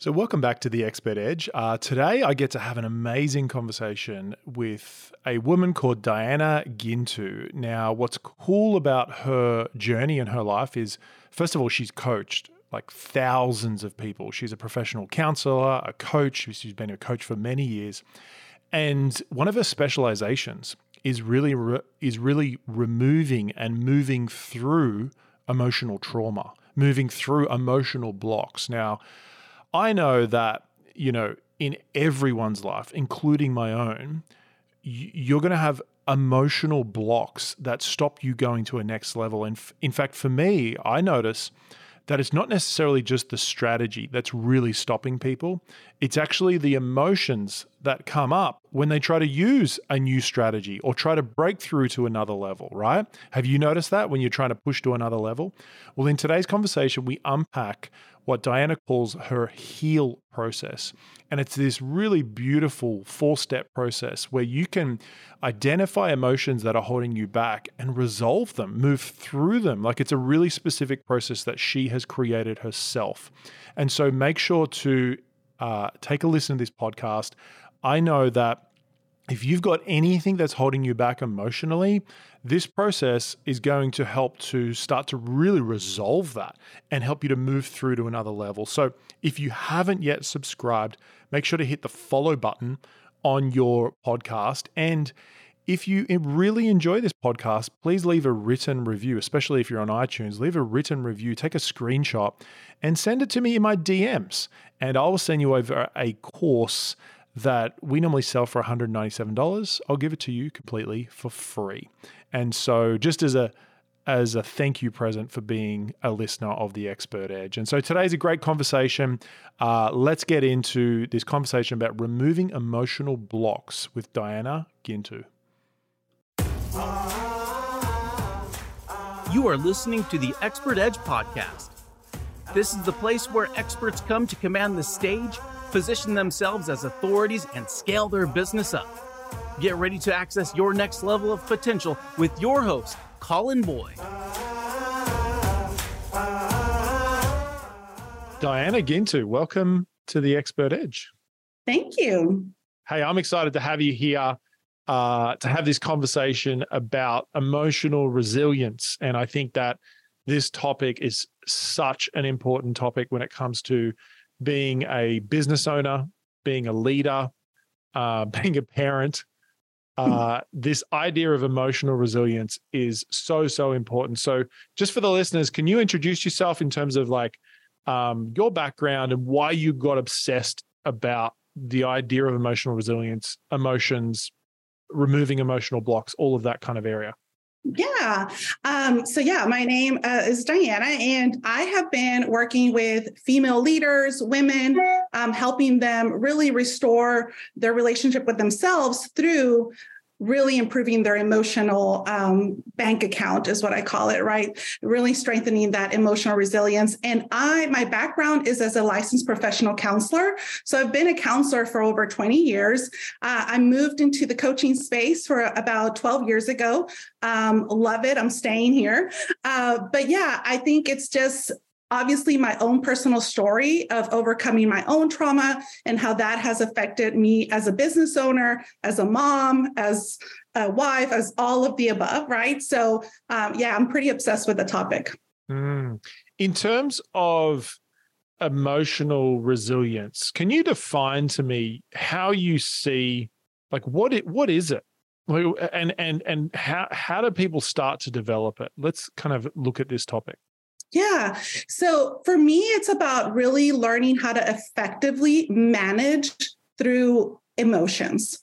So, welcome back to the Expert Edge. Uh, today, I get to have an amazing conversation with a woman called Diana Guintu. Now, what's cool about her journey in her life is, first of all, she's coached like thousands of people. She's a professional counselor, a coach. She's been a coach for many years. And one of her specializations is really re- is really removing and moving through emotional trauma, moving through emotional blocks. Now, I know that, you know, in everyone's life, including my own, you're going to have emotional blocks that stop you going to a next level. And in fact, for me, I notice that it's not necessarily just the strategy that's really stopping people. It's actually the emotions that come up when they try to use a new strategy or try to break through to another level, right? Have you noticed that when you're trying to push to another level? Well, in today's conversation, we unpack what Diana calls her heal process. And it's this really beautiful four step process where you can identify emotions that are holding you back and resolve them, move through them. Like it's a really specific process that she has created herself. And so make sure to uh, take a listen to this podcast. I know that if you've got anything that's holding you back emotionally, this process is going to help to start to really resolve that and help you to move through to another level. So, if you haven't yet subscribed, make sure to hit the follow button on your podcast. And if you really enjoy this podcast, please leave a written review, especially if you're on iTunes. Leave a written review, take a screenshot, and send it to me in my DMs. And I will send you over a course that we normally sell for $197. I'll give it to you completely for free. And so just as a as a thank you present for being a listener of the Expert Edge. And so today's a great conversation. Uh, let's get into this conversation about removing emotional blocks with Diana Guintu. You are listening to the Expert Edge podcast. This is the place where experts come to command the stage position themselves as authorities, and scale their business up. Get ready to access your next level of potential with your host, Colin Boyd. Diana Guintu, welcome to the Expert Edge. Thank you. Hey, I'm excited to have you here uh, to have this conversation about emotional resilience. And I think that this topic is such an important topic when it comes to being a business owner, being a leader, uh, being a parent. Uh, this idea of emotional resilience is so, so important. So, just for the listeners, can you introduce yourself in terms of like um, your background and why you got obsessed about the idea of emotional resilience, emotions, removing emotional blocks, all of that kind of area? Yeah. Um, so, yeah, my name uh, is Diana, and I have been working with female leaders, women, um, helping them really restore their relationship with themselves through really improving their emotional um, bank account is what i call it right? Really strengthening that emotional resilience. And i my background is as a licensed professional counselor. So i've been a counselor for over 20 years. Uh, i moved into the coaching space for about 12 years ago. Um, love it. I'm staying here. Uh, but yeah i think it's just obviously my own personal story of overcoming my own trauma and how that has affected me as a business owner, as a mom, as a wife, as all of the above, right? So, um, yeah, I'm pretty obsessed with the topic. Mm. In terms of emotional resilience, can you define to me how you see, like, what it, what is it? and and and how how do people start to develop it? Let's kind of look at this topic. Yeah. So for me, it's about really learning how to effectively manage through emotions.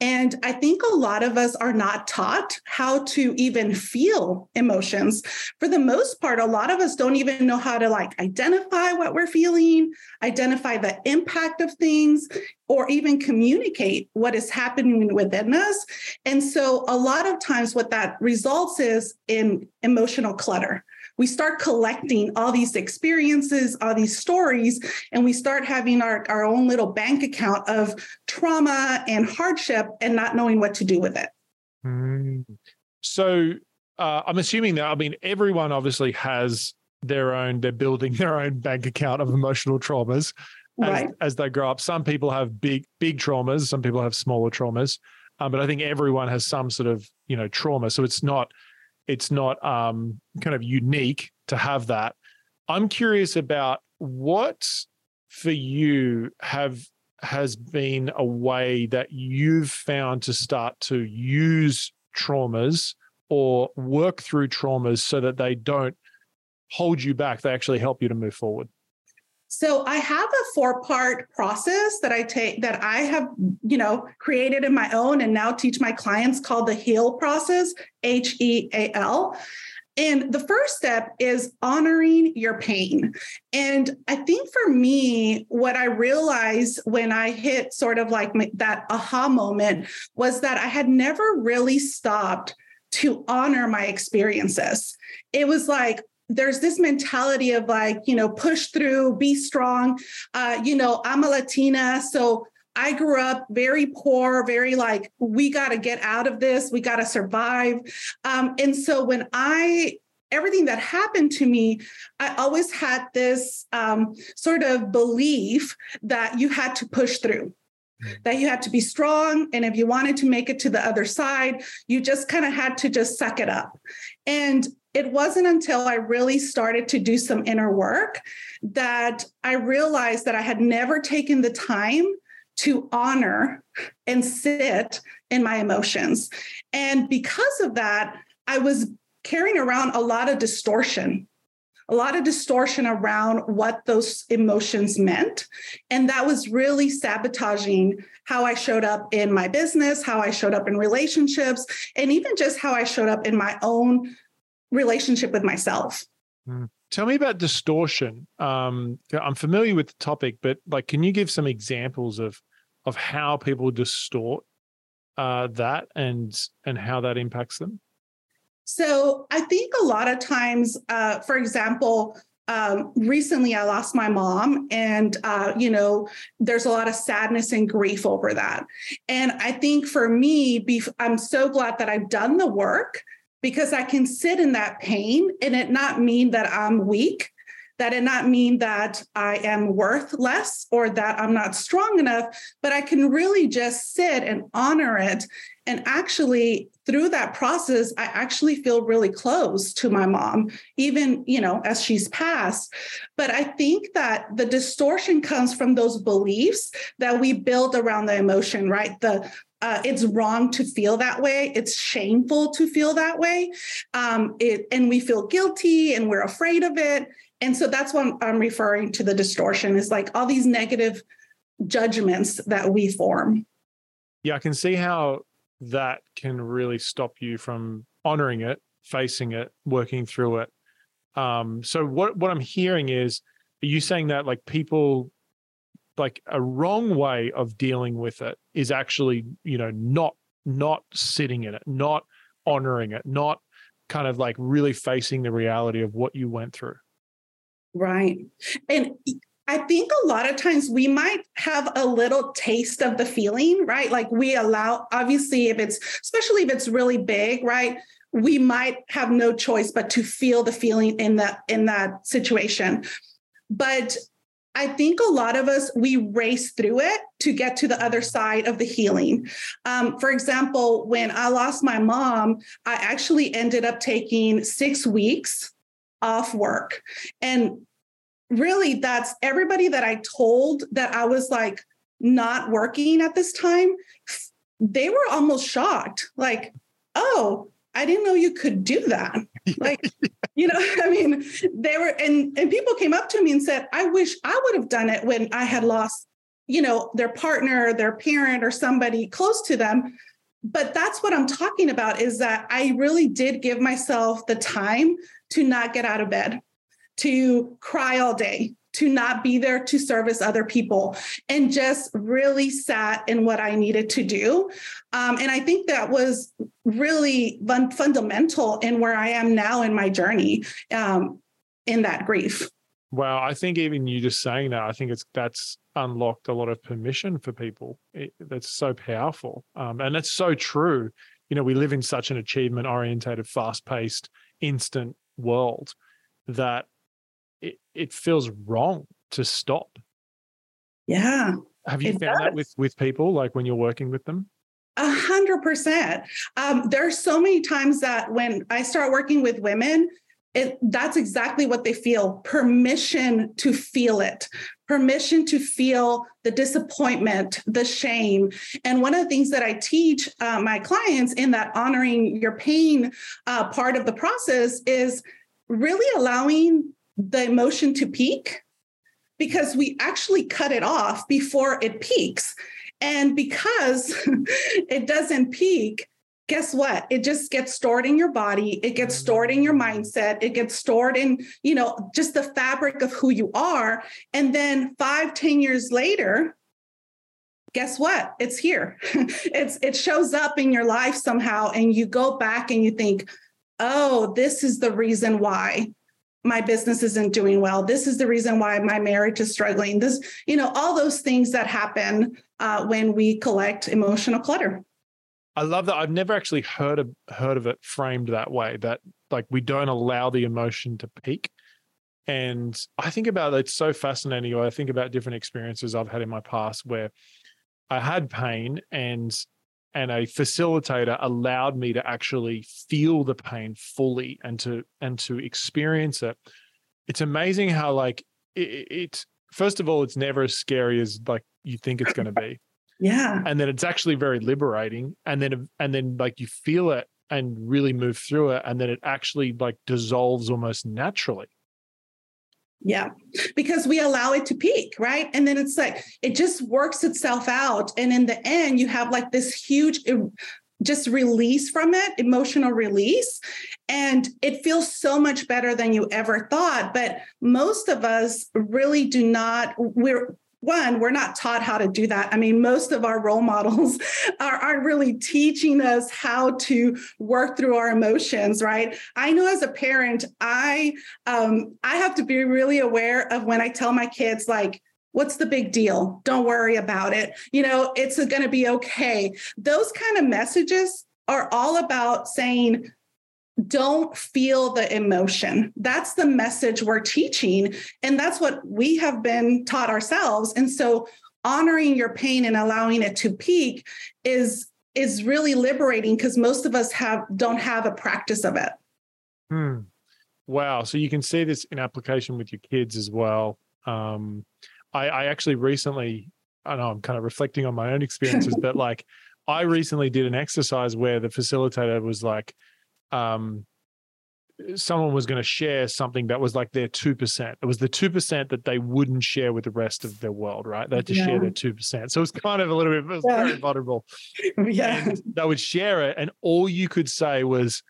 And I think a lot of us are not taught how to even feel emotions. For the most part, a lot of us don't even know how to like identify what we're feeling, identify the impact of things, or even communicate what is happening within us. And so a lot of times what that results is in emotional clutter we start collecting all these experiences, all these stories, and we start having our, our own little bank account of trauma and hardship and not knowing what to do with it. Mm. So uh, I'm assuming that, I mean, everyone obviously has their own, they're building their own bank account of emotional traumas. as, as they grow up. Some people have big, big traumas. Some people have smaller traumas. Um, but I think everyone has some sort of, you know, trauma. So it's not, it's not um, kind of unique to have that. I'm curious about what for you have has been a way that you've found to start to use traumas or work through traumas so that they don't hold you back they actually help you to move forward so I have a four part process that I take that I have, you know, created in my own and now teach my clients called the HEAL process, H E A L. And the first step is honoring your pain. And I think for me, what I realized when I hit sort of like that aha moment was that I had never really stopped to honor my experiences. It was like, there's this mentality of like, you know, push through, be strong. Uh, you know, I'm a Latina, so I grew up very poor, very like, we got to get out of this, we got to survive. Um, and so when I, everything that happened to me, I always had this um, sort of belief that you had to push through that you had to be strong. And if you wanted to make it to the other side, you just kind of had to just suck it up. And it wasn't until I really started to do some inner work that I realized that I had never taken the time to honor and sit in my emotions. And because of that, I was carrying around a lot of distortion a lot of distortion around what those emotions meant. And that was really sabotaging how I showed up in my business, how I showed up in relationships, and even just how I showed up in my own relationship with myself. Mm. Tell me about distortion. Um, I'm familiar with the topic, but like, can you give some examples of of how people distort uh, that and and how that impacts them? So I think a lot of times, uh, for example, um, recently I lost my mom, and uh, you know, there's a lot of sadness and grief over that. And I think for me, I'm so glad that I've done the work because I can sit in that pain and it not mean that I'm weak, that it not mean that I am worth less or that I'm not strong enough, but I can really just sit and honor it. And actually, through that process, I actually feel really close to my mom, even, you know, as she's passed. But I think that the distortion comes from those beliefs that we build around the emotion, right? The uh, it's wrong to feel that way. It's shameful to feel that way. Um, it, and we feel guilty and we're afraid of it. And so that's what I'm referring to the distortion is like all these negative judgments that we form. Yeah, I can see how that can really stop you from honoring it, facing it, working through it. Um, so what what I'm hearing is are you saying that like people like a wrong way of dealing with it is actually, you know, not not sitting in it, not honoring it, not kind of like really facing the reality of what you went through. Right. And I think a lot of times we might have a little taste of the feeling, right? Like we allow, obviously, if it's, especially if it's really big, right? We might have no choice but to feel the feeling in that in that situation. But I think a lot of us, we race through it to get to the other side of the healing. Um, for example, when I lost my mom, I actually ended up taking six weeks off work. And really, that's everybody that I told that I was like not working at this time, they were almost shocked. Like, oh, I didn't know you could do that. Like, you know, I mean, they were, and and people came up to me and said, I wish I would have done it when I had lost, you know, their partner, their parent, or somebody close to them. But that's what I'm talking about is that I really did give myself the time to not get out of bed, to cry all day, to not be there to service other people, and just really sat in what I needed to do. Um, and I think that was really fun- fundamental in where I am now in my journey um, in that grief. Well, I think even you just saying that, I think it's that's unlocked a lot of permission for people. It, that's so powerful, um, and that's so true. You know, we live in such an achievement orientated, fast paced, instant world that it, it feels wrong to stop. Yeah. Have you found does. that with with people, like when you're working with them? A hundred percent. Um, there are so many times that when I start working with women, it, that's exactly what they feel permission to feel it permission to feel the disappointment the shame and one of the things that i teach uh, my clients in that honoring your pain uh, part of the process is really allowing the emotion to peak because we actually cut it off before it peaks. And because it doesn't peak guess what? It just gets stored in your body. It gets stored in your mindset. It gets stored in you know just the fabric of who you are. And then five ten years later guess what? It's here. It's it shows up in your life somehow and you go back and you think oh this is the reason why my business isn't doing well this is the reason why my marriage is struggling this you know all those things that happen uh, when we collect emotional clutter I love that. I've never actually heard of heard of it framed that way. That like we don't allow the emotion to peak. And I think about it, it's so fascinating. I think about different experiences I've had in my past where I had pain and and a facilitator allowed me to actually feel the pain fully and to and to experience it. It's amazing how like it, it first of all, it's never as scary as like you think it's going to be. Yeah. And then it's actually very liberating and then and then like you feel it and really move through it and then it actually like dissolves almost naturally yeah because we allow it to peak right and then it's like it just works itself out and in the end you have like this huge just release from it, emotional release. And it feels so much better than you ever thought. But most of us really do not, we're one, we're not taught how to do that. I mean, most of our role models are, aren't really teaching us how to work through our emotions, right? I know as a parent, I um, I have to be really aware of when I tell my kids, like, what's the big deal? Don't worry about it. You know, it's going to be okay. Those kind of messages are all about saying, don't feel the emotion. That's the message we're teaching. And that's what we have been taught ourselves. And so honoring your pain and allowing it to peak is is really liberating because most of us have don't have a practice of it. Hmm. Wow. So you can see this in application with your kids as well. Um, I, I actually recently, I know I'm kind of reflecting on my own experiences, but like I recently did an exercise where the facilitator was like, um, someone was going to share something that was like their 2%. It was the 2% that they wouldn't share with the rest of their world, right? They had to yeah. share their 2%. So it was kind of a little bit, yeah. very vulnerable. yeah. And they would share it. And all you could say was,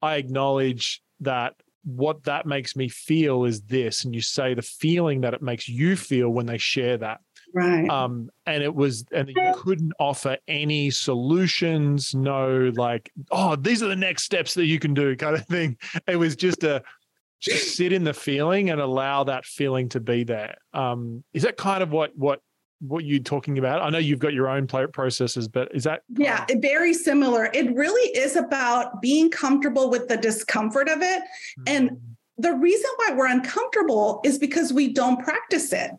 I acknowledge that what that makes me feel is this. And you say the feeling that it makes you feel when they share that. Right. Um, and it was, and you couldn't offer any solutions, no, like, oh, these are the next steps that you can do, kind of thing. It was just a, just sit in the feeling and allow that feeling to be there. Um, is that kind of what what what you're talking about? I know you've got your own processes, but is that yeah, of- very similar. It really is about being comfortable with the discomfort of it, mm-hmm. and the reason why we're uncomfortable is because we don't practice it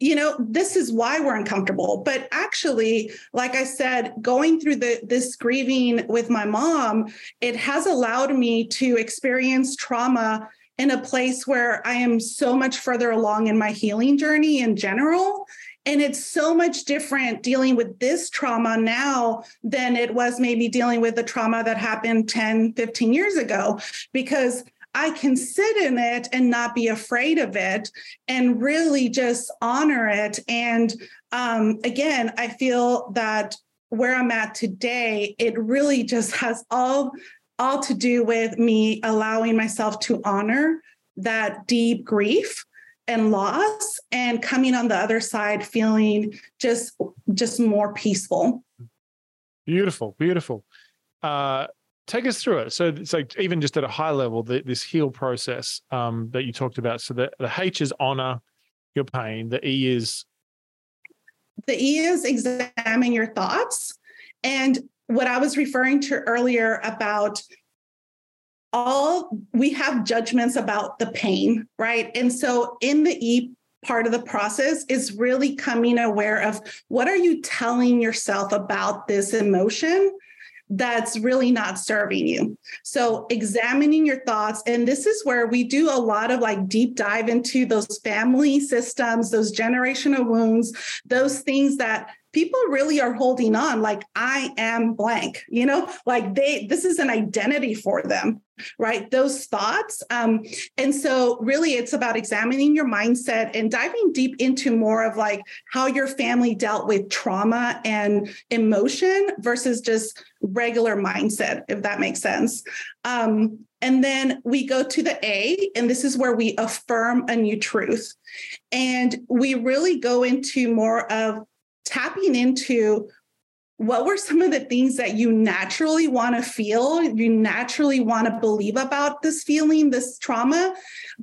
you know this is why we're uncomfortable. But actually like i said going through the this grieving with my mom it has allowed me to experience trauma in a place where i am so much further along in my healing journey in general. And it's so much different dealing with this trauma now than it was maybe dealing with the trauma that happened 10 15 years ago. Because I can sit in it and not be afraid of it and really just honor it. And um, again, I feel that where I'm at today, it really just has all all to do with me allowing myself to honor that deep grief and loss and coming on the other side feeling just just more peaceful beautiful beautiful uh take us through it. So it's like even just at a high level, the, this heal process um, that you talked about. So the, the H is honor your pain. The E is the E is examine your thoughts. And what I was referring to earlier about all we have judgments about the pain, right? And so in the E part of the process is really coming aware of what are you telling yourself about this emotion that's really not serving you. So, examining your thoughts. And this is where we do a lot of like deep dive into those family systems, those generational wounds, those things that people really are holding on like i am blank you know? Like they this is an identity for them right? Those thoughts um and so really it's about examining your mindset and diving deep into more of like how your family dealt with trauma and emotion versus just regular mindset if that makes sense. Um and then we go to the A, and this is where we affirm a new truth. And we really go into more of tapping into what were some of the things that you naturally want to feel you naturally want to believe about this feeling this trauma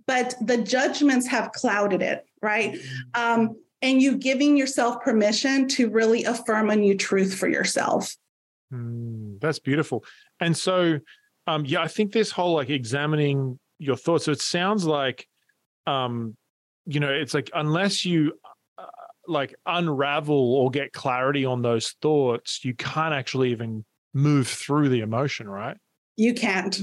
but the judgments have clouded it right? Mm-hmm. um, and you giving yourself permission to really affirm a new truth for yourself. Mm, that's beautiful. And so um, yeah i think this whole like examining your thoughts so it sounds like um, you know it's like unless you like unravel or get clarity on those thoughts, you can't actually even move through the emotion, right? You can't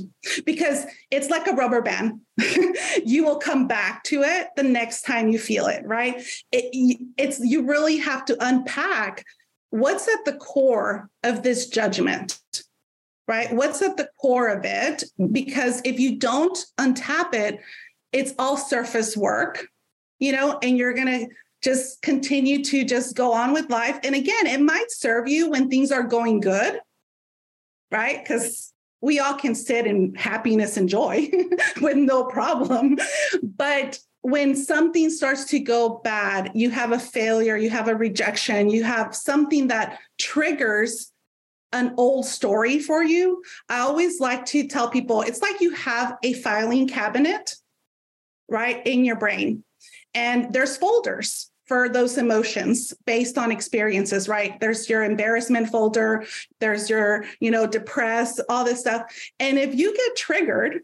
because it's like a rubber band. you will come back to it the next time you feel it, right? It, it's you really have to unpack what's at the core of this judgment, right? What's at the core of it? Because if you don't untap it, it's all surface work, you know, and you're going to just continue to just go on with life. And again, it might serve you when things are going good, right? Because we all can sit in happiness and joy with no problem. But when something starts to go bad, you have a failure, you have a rejection, you have something that triggers an old story for you. I always like to tell people it's like you have a filing cabinet, right, in your brain. And there's folders for those emotions based on experiences right? There's your embarrassment folder there's your you know depressed all this stuff. And if you get triggered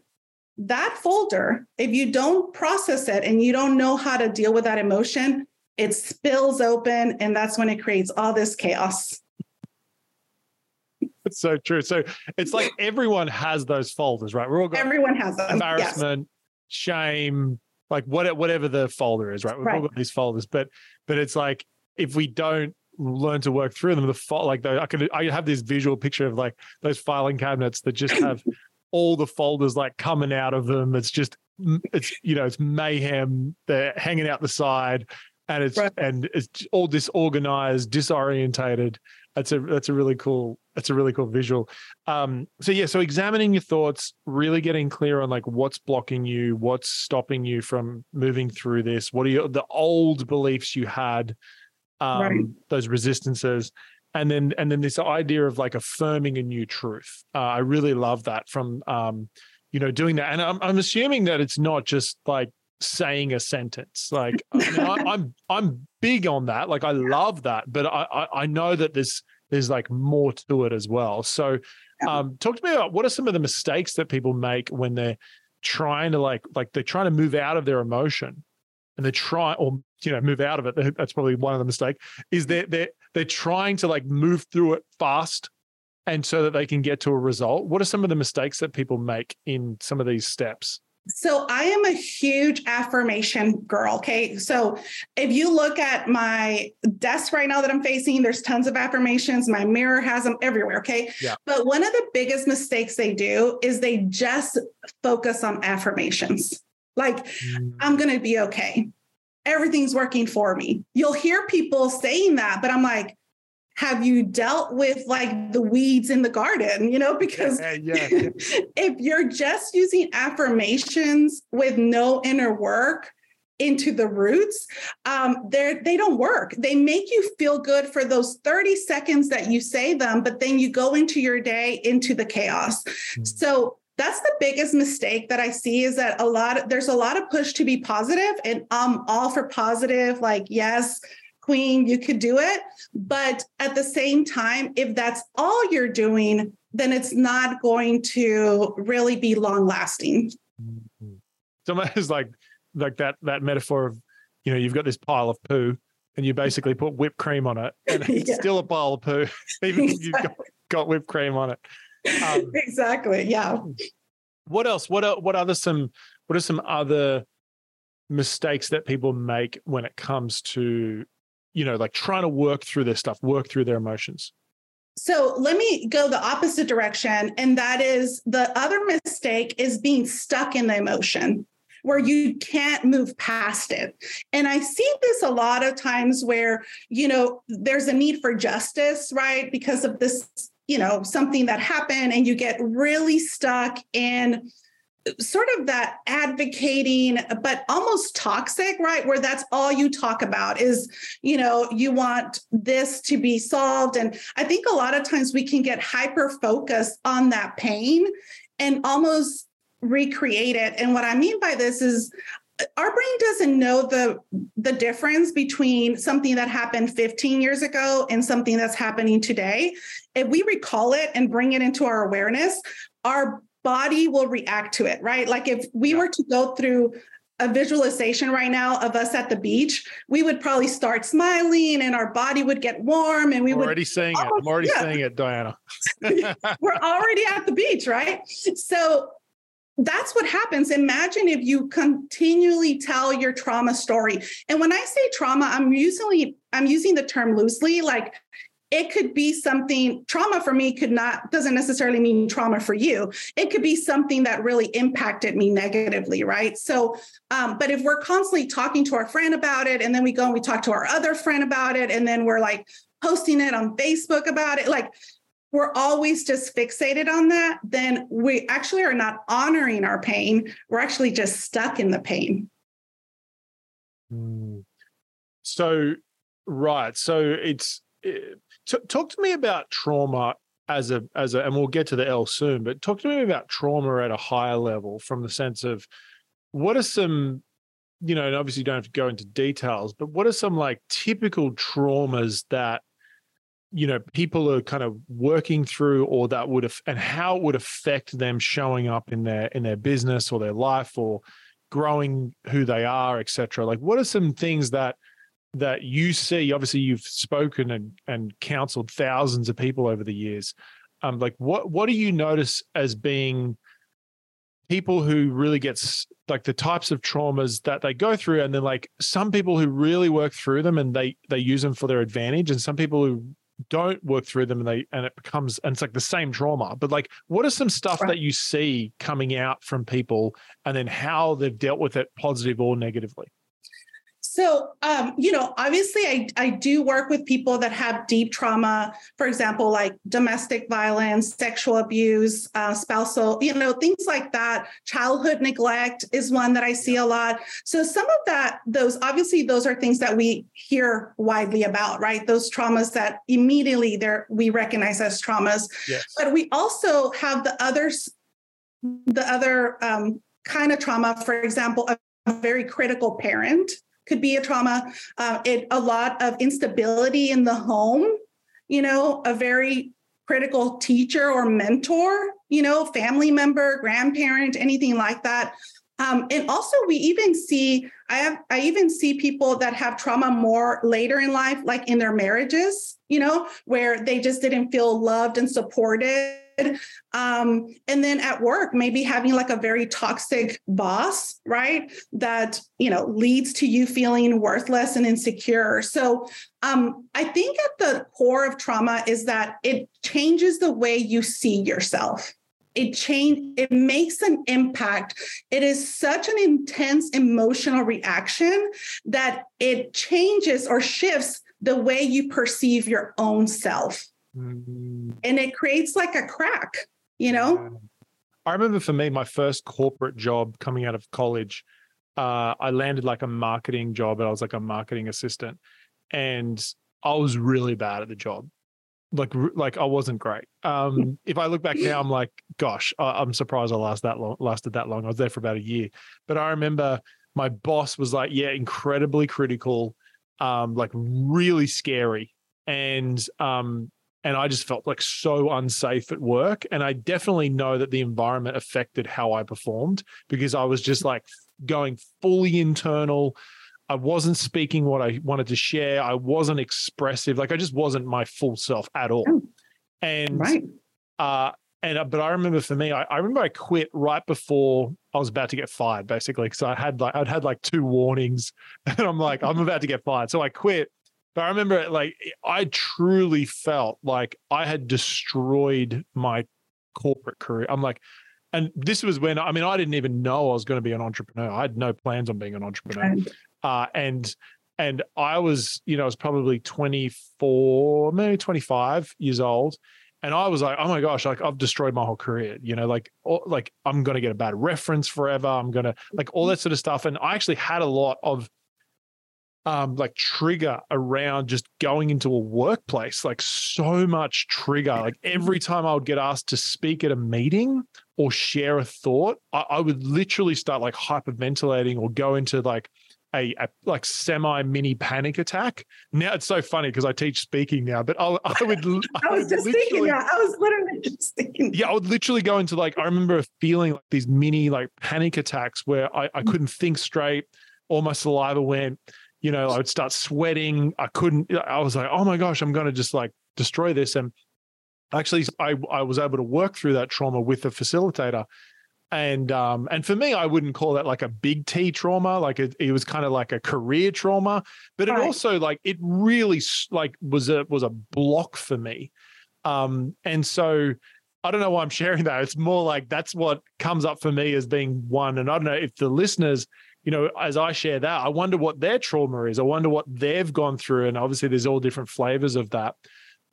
that folder if you don't process it and you don't know how to deal with that emotion it spills open and that's when it creates all this chaos. It's so true. So it's like everyone has those folders right? We're all got everyone has them embarrassment yes. shame like what, whatever the folder is, right? We've right. all got these folders, but but it's like if we don't learn to work through them, the fo- like the, I can I have this visual picture of like those filing cabinets that just have all the folders like coming out of them. It's just it's you know it's mayhem. They're hanging out the side, and it's right. and it's all disorganized, disorientated. That's a that's a really cool that's a really cool visual. Um, so yeah, so examining your thoughts, really getting clear on like what's blocking you, what's stopping you from moving through this. What are your, the old beliefs you had, um, right. those resistances, and then and then this idea of like affirming a new truth. Uh, I really love that from um, you know doing that, and I'm, I'm assuming that it's not just like saying a sentence. Like I mean, I, I'm I'm big on that. Like I love that, but I I, I know that this there's like more to it as well. So, um, talk to me about what are some of the mistakes that people make when they're trying to like like they're trying to move out of their emotion and they're trying or you know move out of it. That's probably one of the mistake is they they they're trying to like move through it fast and so that they can get to a result. What are some of the mistakes that people make in some of these steps? So I am a huge affirmation girl. Okay. So if you look at my desk right now that I'm facing, there's tons of affirmations. My mirror has them everywhere. Okay. Yeah. But one of the biggest mistakes they do is they just focus on affirmations. Like, mm. I'm going to be okay. Everything's working for me. You'll hear people saying that, but I'm like, have you dealt with like the weeds in the garden you know because yeah, yeah, yeah. if you're just using affirmations with no inner work into the roots um, they're they don't work they make you feel good for those 30 seconds that you say them but then you go into your day into the chaos mm-hmm. so that's the biggest mistake that I see is that a lot of, there's a lot of push to be positive and I'm all for positive like yes queen, you could do it. But at the same time, if that's all you're doing, then it's not going to really be long lasting. Mm-hmm. So it's like like that that metaphor of you know, you've got this pile of poo and you basically put whipped cream on it and it's yeah. still a pile of poo, even exactly. if you've got, got, whipped cream on it. Um, exactly. Yeah. What else? What are, what other some what are some other mistakes that people make when it comes to, you know, like trying to work through their stuff, work through their emotions? So let me go the opposite direction. And that is the other mistake is being stuck in the emotion where you can't move past it. And I see this a lot of times where, you know, there's a need for justice, right? Because of this, you know, something that happened and you get really stuck in sort of that advocating but almost toxic right? Where that's all you talk about is you know you want this to be solved. And i think a lot of times we can get hyper focused on that pain and almost recreate it. And what i mean by this is our brain doesn't know the the difference between something that happened 15 years ago and something that's happening today. If we recall it and bring it into our awareness our body will react to it, right? Like if we were to go through a visualization right now of us at the beach, we would probably start smiling and our body would get warm and we I'm would already saying it. I'm oh, already yeah. saying it, Diana. We're already at the beach, right? So that's what happens. Imagine if you continually tell your trauma story. And when I say trauma, I'm usually I'm using the term loosely, like it could be something trauma for me could not doesn't necessarily mean trauma for you. It could be something that really impacted me negatively right? So um, but if we're constantly talking to our friend about it and then we go and we talk to our other friend about it and then we're like posting it on facebook about it like we're always just fixated on that then we actually are not honoring our pain. We're actually just stuck in the pain. Hmm. so right. So it's it, T- talk to me about trauma as a as a, and we'll get to the L soon. But talk to me about trauma at a higher level, from the sense of what are some, you know, and obviously you don't have to go into details, but what are some like typical traumas that you know people are kind of working through or that would have and how it would affect them showing up in their in their business or their life or growing who they are etc like what are some things that that you see obviously you've spoken and, and counseled thousands of people over the years. Um, like what what do you notice as being people who really gets like the types of traumas that they go through? And then like some people who really work through them and they they use them for their advantage and some people who don't work through them and they and it becomes and it's like the same trauma. But like what are some stuff that you see coming out from people and then how they've dealt with it positive or negatively so, um, you know, obviously, I, I do work with people that have deep trauma, for example, like domestic violence, sexual abuse, uh, spousal, you know, things like that. Childhood neglect is one that I see a lot. So, some of that, those obviously, those are things that we hear widely about, right? Those traumas that immediately there we recognize as traumas. Yes. But we also have the others, the other um, kind of trauma, for example, a very critical parent could be a trauma. Uh, it a lot of instability in the home. You know, a very critical teacher or mentor. You know, family member, grandparent, anything like that. Um, and also, we even see I have I even see people that have trauma more later in life, like in their marriages. You know, where they just didn't feel loved and supported um, and then at work, maybe having like a very toxic boss, right? That, you know, leads to you feeling worthless and insecure. So um, I think at the core of trauma is that it changes the way you see yourself it change it makes an impact it is such an intense emotional reaction that it changes or shifts the way you perceive your own self Mm-hmm. And it creates like a crack, you know? I remember for me, my first corporate job coming out of college, uh, I landed like a marketing job and I was like a marketing assistant. And I was really bad at the job. Like, like I wasn't great. Um, if I look back now, I'm like, gosh, I, am surprised I last that long, lasted that long. I was there for about a year. But I remember my boss was like, yeah, incredibly critical, um, like really scary. And um, and I just felt like so unsafe at work. And I definitely know that the environment affected how I performed because I was just like going fully internal. I wasn't speaking what I wanted to share. I wasn't expressive. Like I just wasn't my full self at all. Oh, And right. uh, and uh, but I remember for me, I, I remember I quit right before I was about to get fired, basically, because I had like I'd had like two warnings, and I'm like I'm about to get fired, so I quit. But I remember like I truly felt like I had destroyed my corporate career. I'm like, and this was when I mean I didn't even know I was going to be an entrepreneur. I had no plans on being an entrepreneur, Right. uh, and and I was you know I was probably 24, maybe 25 years old, and I was like, oh my gosh, like I've destroyed my whole career. You know, like or, like I'm going to get a bad reference forever. I'm going to like all that sort of stuff. And I actually had a lot of um like trigger around just going into a workplace like so much trigger. Like every time i would get asked to speak at a meeting or share a thought i, I would literally start like hyperventilating or go into like a, a like semi mini panic attack. Now it's so funny because i teach speaking now but i, I would I was would just thinking literally- that. I was literally just thinking. yeah, I would literally go into like I remember feeling like these mini like panic attacks where I, I couldn't think straight, all my saliva went, you know, I would start sweating. I couldn't, I was like, oh my gosh, I'm gonna just like destroy this. And actually I I was able to work through that trauma with a facilitator. And um and for me, I wouldn't call that like a big T trauma. Like it, it was kind of like a career trauma, but it Right. also like it really like was a was a block for me. Um and so I don't know why I'm sharing that. It's more like that's what comes up for me as being one. And I don't know if the listeners, you know, as I share that, I wonder what their trauma is. I wonder what they've gone through. And obviously there's all different flavors of that.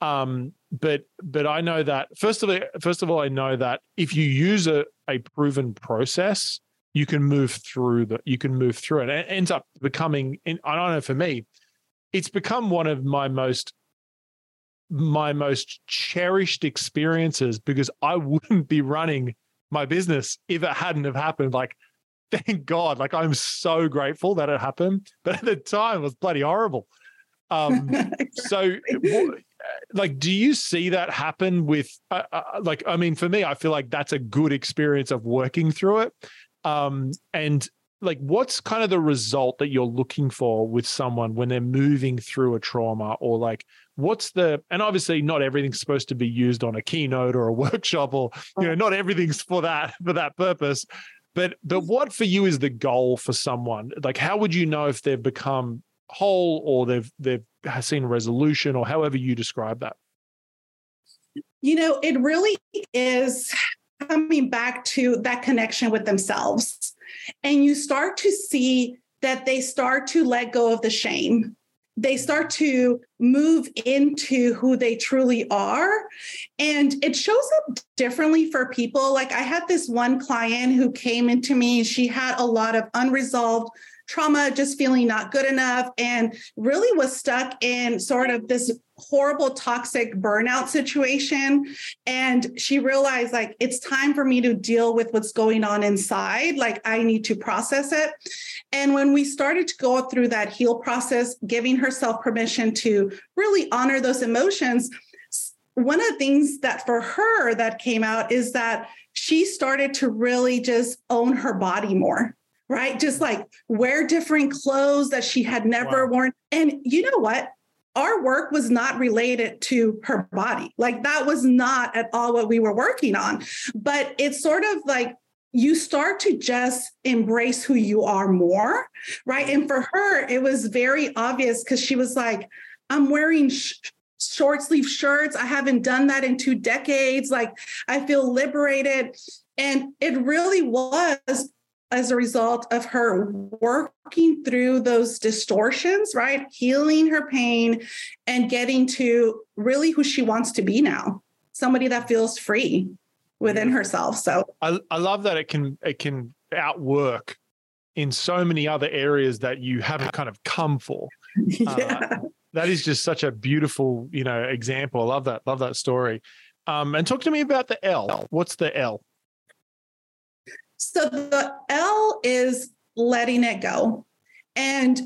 Um, but but I know that first of all, first of all, I know that if you use a, a proven process, you can move through the you can move through it. And it ends up becoming, I don't know for me, it's become one of my most my most cherished experiences because I wouldn't be running my business if it hadn't have happened. Like, thank God. Like, I'm so grateful that it happened. But at the time, it was bloody horrible. Um, so, what, like, do you see that happen with, uh, uh, like, I mean, for me, I feel like that's a good experience of working through it. Um, and like, what's kind of the result that you're looking for with someone when they're moving through a trauma or like, what's the and obviously not everything's supposed to be used on a keynote or a workshop or you know not everything's for that for that purpose but but what for you is the goal for someone like how would you know if they've become whole or they've they've seen resolution or however you describe that You know, it really is coming back to that connection with themselves. And you start to see that they start to let go of the shame. They start to move into who they truly are. And it shows up differently for people. Like I had this one client who came into me, she had a lot of unresolved trauma, just feeling not good enough, and really was stuck in sort of this horrible toxic burnout situation. And she realized like it's time for me to deal with what's going on inside. Like i need to process it. And when we started to go through that heal process giving herself permission to really honor those emotions one of the things that for her that came out is that she started to really just own her body more right just like wear different clothes that she had never Wow. worn and you know what our work was not related to her body. Like that was not at all what we were working on. But it's sort of like you start to just embrace who you are more, right? And for her, it was very obvious because she was like, I'm wearing sh- short sleeve shirts. I haven't done that in two decades. Like I feel liberated. And it really was as a result of her working through those distortions, right? Healing her pain and getting to really who she wants to be now. Somebody that feels free within herself. So, I, I love that it can it can outwork in so many other areas that you haven't kind of come for. Yeah. that is just such a beautiful you know example. I love that love that story. Um, and talk to me about the l. What's the l So the L is letting it go. And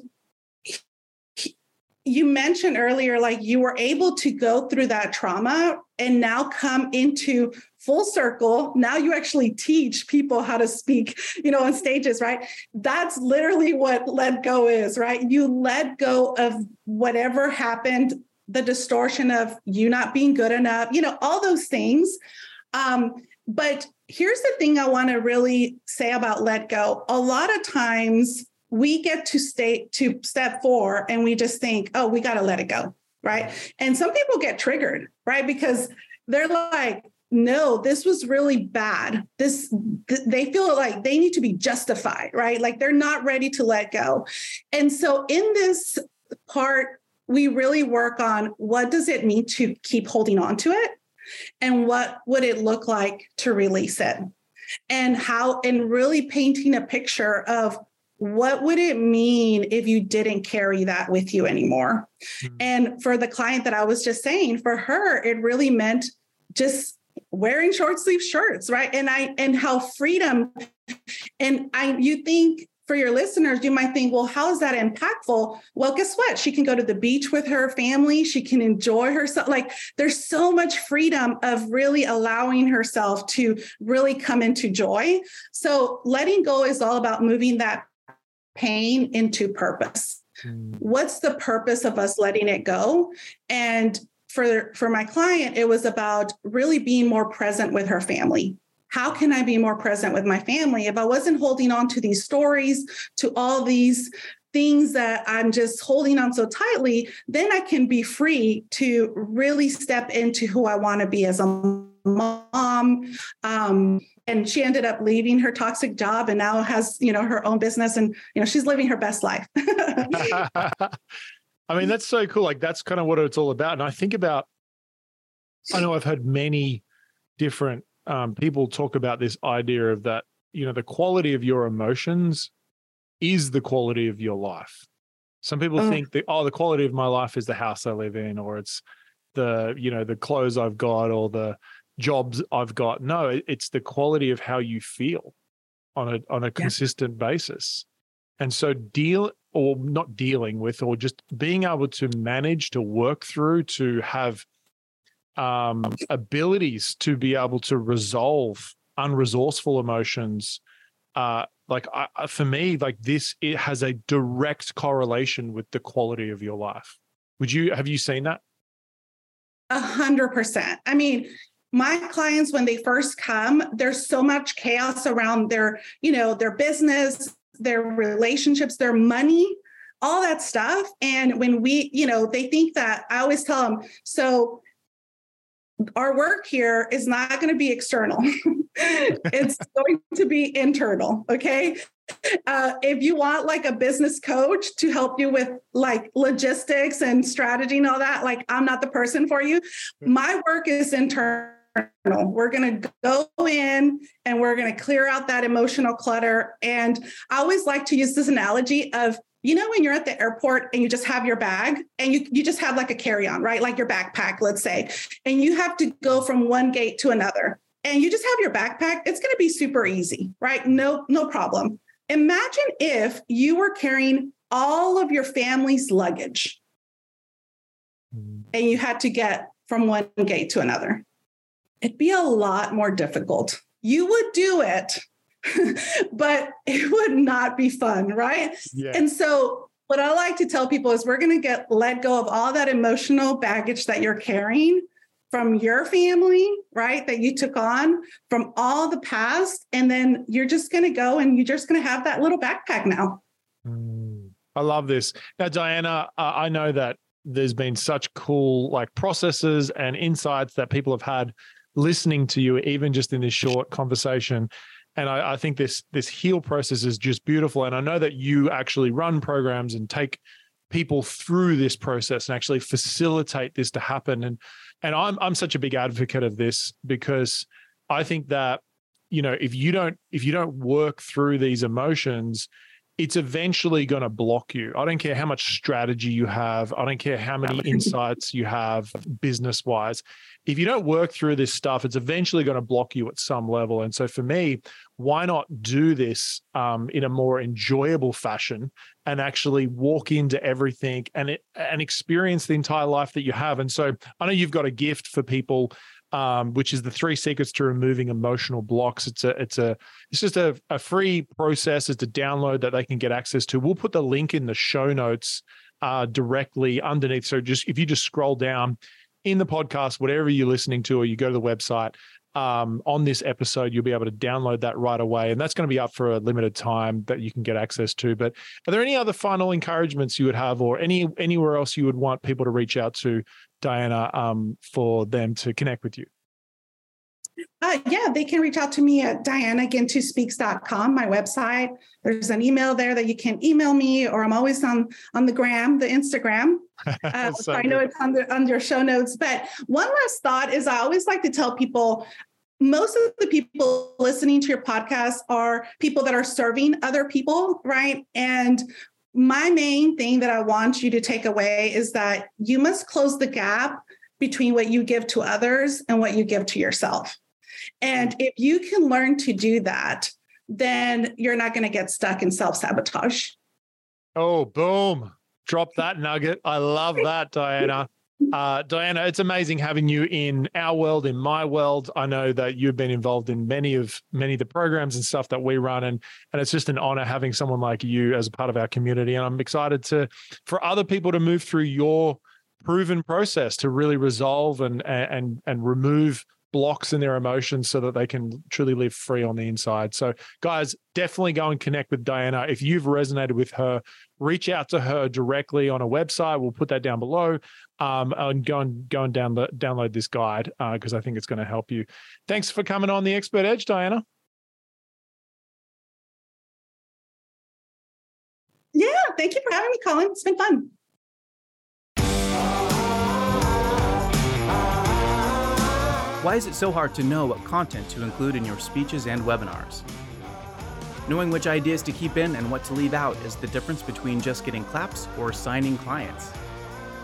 you mentioned earlier, like you were able to go through that trauma and now come into full circle. Now you actually teach people how to speak, you know, on stages, right? That's literally what let go is, right? You let go of whatever happened, the distortion of you not being good enough, you know, all those things. Um, but here's the thing I want to really say about let go. A lot of times we get to state to step four and we just think, oh, we got to let it go. Right. And some people get triggered, right? Because they're like, no, this was really bad. This, th- they feel like they need to be justified, right? Like they're not ready to let go. And so in this part, we really work on what does it mean to keep holding on to it? And what would it look like to release it? And how, and really painting a picture of what would it mean if you didn't carry that with you anymore? Mm-hmm. And for the client that I was just saying, for her, it really meant just wearing short sleeve shirts, right? And I and how freedom and I you think for your listeners, you might think, well, how is that impactful? Well, guess what? She can go to the beach with her family. She can enjoy herself. Like there's so much freedom of really allowing herself to really come into joy. So letting go is all about moving that pain into purpose. Mm. What's the purpose of us letting it go? And for, for my client, it was about really being more present with her family. How can I be more present with my family if I wasn't holding on to these stories, to all these things that I'm just holding on so tightly? Then I can be free to really step into who I want to be as a mom, um, and she ended up leaving her toxic job and now has you know her own business and you know she's living her best life i mean that's so cool like that's kind of what it's all about and i think about i know i've heard many different um, people talk about this idea of that you know the quality of your emotions is the quality of your life some people oh. think that oh the quality of my life is the house i live in or it's the you know the clothes i've got or the jobs I've got. No, it's the quality of how you feel on a on a consistent basis. And so deal or not dealing with or just being able to manage to work through to have um, abilities to be able to resolve unresourceful emotions uh, like I, for me like this it has a direct correlation with the quality of your life. Would you have you seen that? A hundred percent. I mean my clients when they first come there's so much chaos around their you know their business their relationships their money all that stuff. And when we you know they think that i always tell them so our work here is not going to be external. It's going to be internal okay? Uh, if you want like a business coach to help you with like logistics and strategy and all that like i'm not the person for you. My work is internal. We're going to go in and we're going to clear out that emotional clutter. And I always like to use this analogy of, you know, when you're at the airport and you just have your bag and you, you just have like a carry on, right? Like your backpack, let's say, and you have to go from one gate to another and you just have your backpack, it's going to be super easy, right? No, no problem. Imagine if you were carrying all of your family's luggage mm. and you had to get from one gate to another it'd be a lot more difficult. You would do it, but it would not be fun, right? Yeah. And so, what I like to tell people is we're going to get let go of all that emotional baggage that you're carrying from your family, right? That you took on from all the past. And then you're just going to go and you're just going to have that little backpack now. Mm, I love this. Now, Diana, uh, I know that there's been such cool like processes and insights that people have had listening to you, even just in this short conversation. And I, I think this this heal process is just beautiful. And I know that you actually run programs and take people through this process and actually facilitate this to happen. And and I'm I'm such a big advocate of this because I think that you know if you don't if you don't work through these emotions it's eventually going to block you. I don't care how much strategy you have. I don't care how many insights you have business wise. If you don't work through this stuff, it's eventually going to block you at some level. And so for me, why not do this um, in a more enjoyable fashion and actually walk into everything and it, and experience the entire life that you have? And so I know you've got a gift for people um, which is the three secrets to removing emotional blocks. It's a it's a it's just a, a free process. It's a download that they can get access to. We'll put the link in the show notes uh, directly underneath. So just if you just scroll down in the podcast, whatever you're listening to, or you go to the website um, on this episode, you'll be able to download that right away, and that's going to be up for a limited time that you can get access to. But are there any other final encouragements you would have, or any anywhere else you would want people to reach out to Diana, um, for them to connect with you? Uh, yeah, they can reach out to me at dianaguintuspeaks.com, my website. There's an email there that you can email me, or I'm always on on the gram, the Instagram. Uh, so I know it's under under show notes. But one last thought is I always like to tell people most of the people listening to your podcast are people that are serving other people, right? And my main thing that I want you to take away is that you must close the gap between what you give to others and what you give to yourself. And if you can learn to do that, then you're not going to get stuck in self sabotage. Oh, boom. Drop that nugget. I love that, Diana. Uh, Diana, it's amazing having you in our world, in my world. I know that you've been involved in many of many of the programs and stuff that we run, and and it's just an honor having someone like you as a part of our community. And I'm excited to for other people to move through your proven process to really resolve and and and remove blocks in their emotions so that they can truly live free on the inside. So, guys, definitely go and connect with Diana. If you've resonated with her, reach out to her directly on a website. We'll put that down below. Um, and go and go and download download this guide because uh, I think it's going to help you. Thanks for coming on the Expert Edge, Diana. Yeah, thank you for having me, Colin. It's been fun. Why is it so hard to know what content to include in your speeches and webinars? Knowing which ideas to keep in and what to leave out is the difference between just getting claps or signing clients.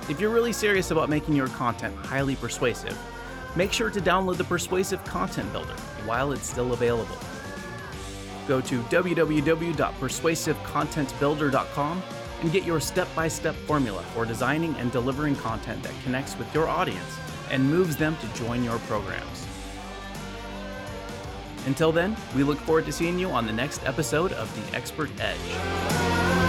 If you're really serious about making your content highly persuasive, make sure to download the Persuasive Content Builder while it's still available. Go to www.persuasivecontentbuilder.com and get your step by step formula for designing and delivering content that connects with your audience and moves them to join your programs. Until then, we look forward to seeing you on the next episode of The Expert Edge.